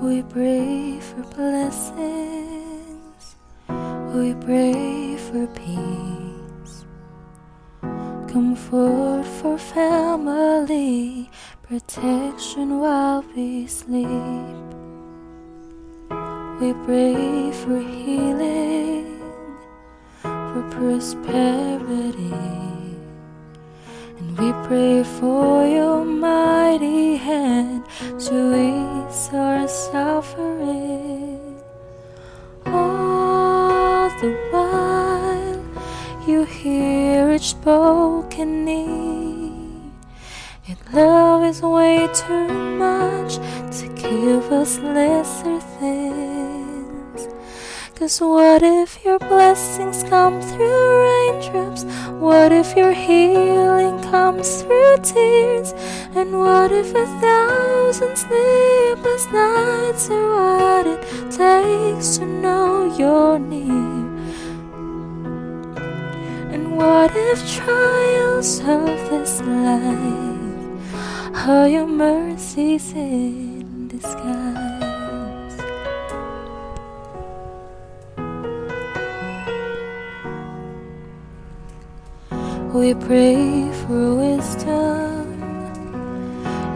We pray for blessings, we pray for peace, comfort for family, protection while we sleep. We pray for healing, for prosperity, and we pray for your mighty hand to ease our suffering. All the while, you hear each spoken need. Your love is way too much to give us lesser things. Cause what if your blessings come through raindrops? What if your healing comes through tears? And what if a thousand sleepless nights are what it takes to know you're near? And what if trials of this life are your mercies in disguise? We pray for wisdom,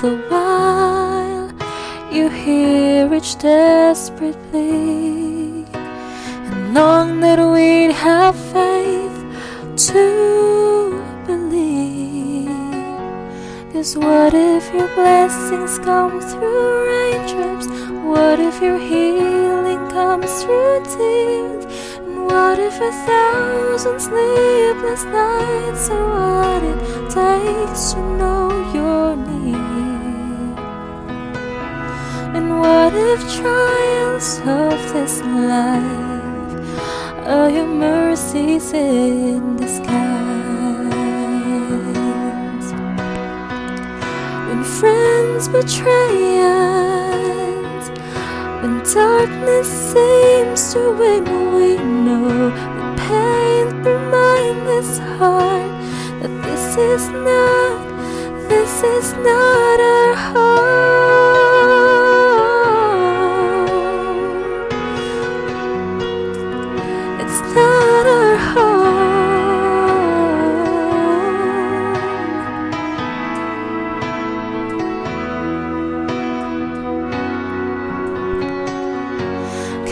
The while, you hear each desperate plea and long that we'd have faith to believe. Cause what if your blessings come through raindrops? What if your healing comes through tears? And what if a thousand sleepless nights are what it takes to know you're what if trials of this life are your mercies in disguise? When friends betray us, when darkness seems to win, we know the pain remind this heart that this is not, this is not our home.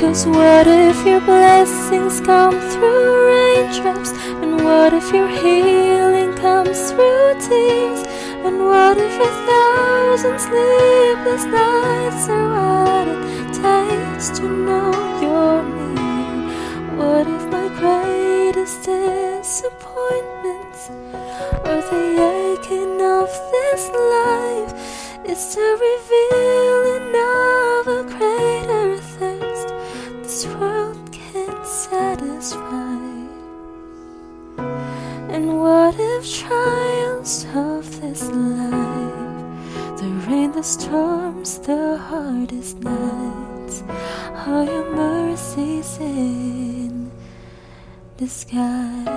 Cause what if your blessings come through raindrops? And what if your healing comes through tears? And what if a thousand sleepless nights are what it takes to know you're near? What if of this life, the rain, the storms, the hardest nights, are your mercies in disguise?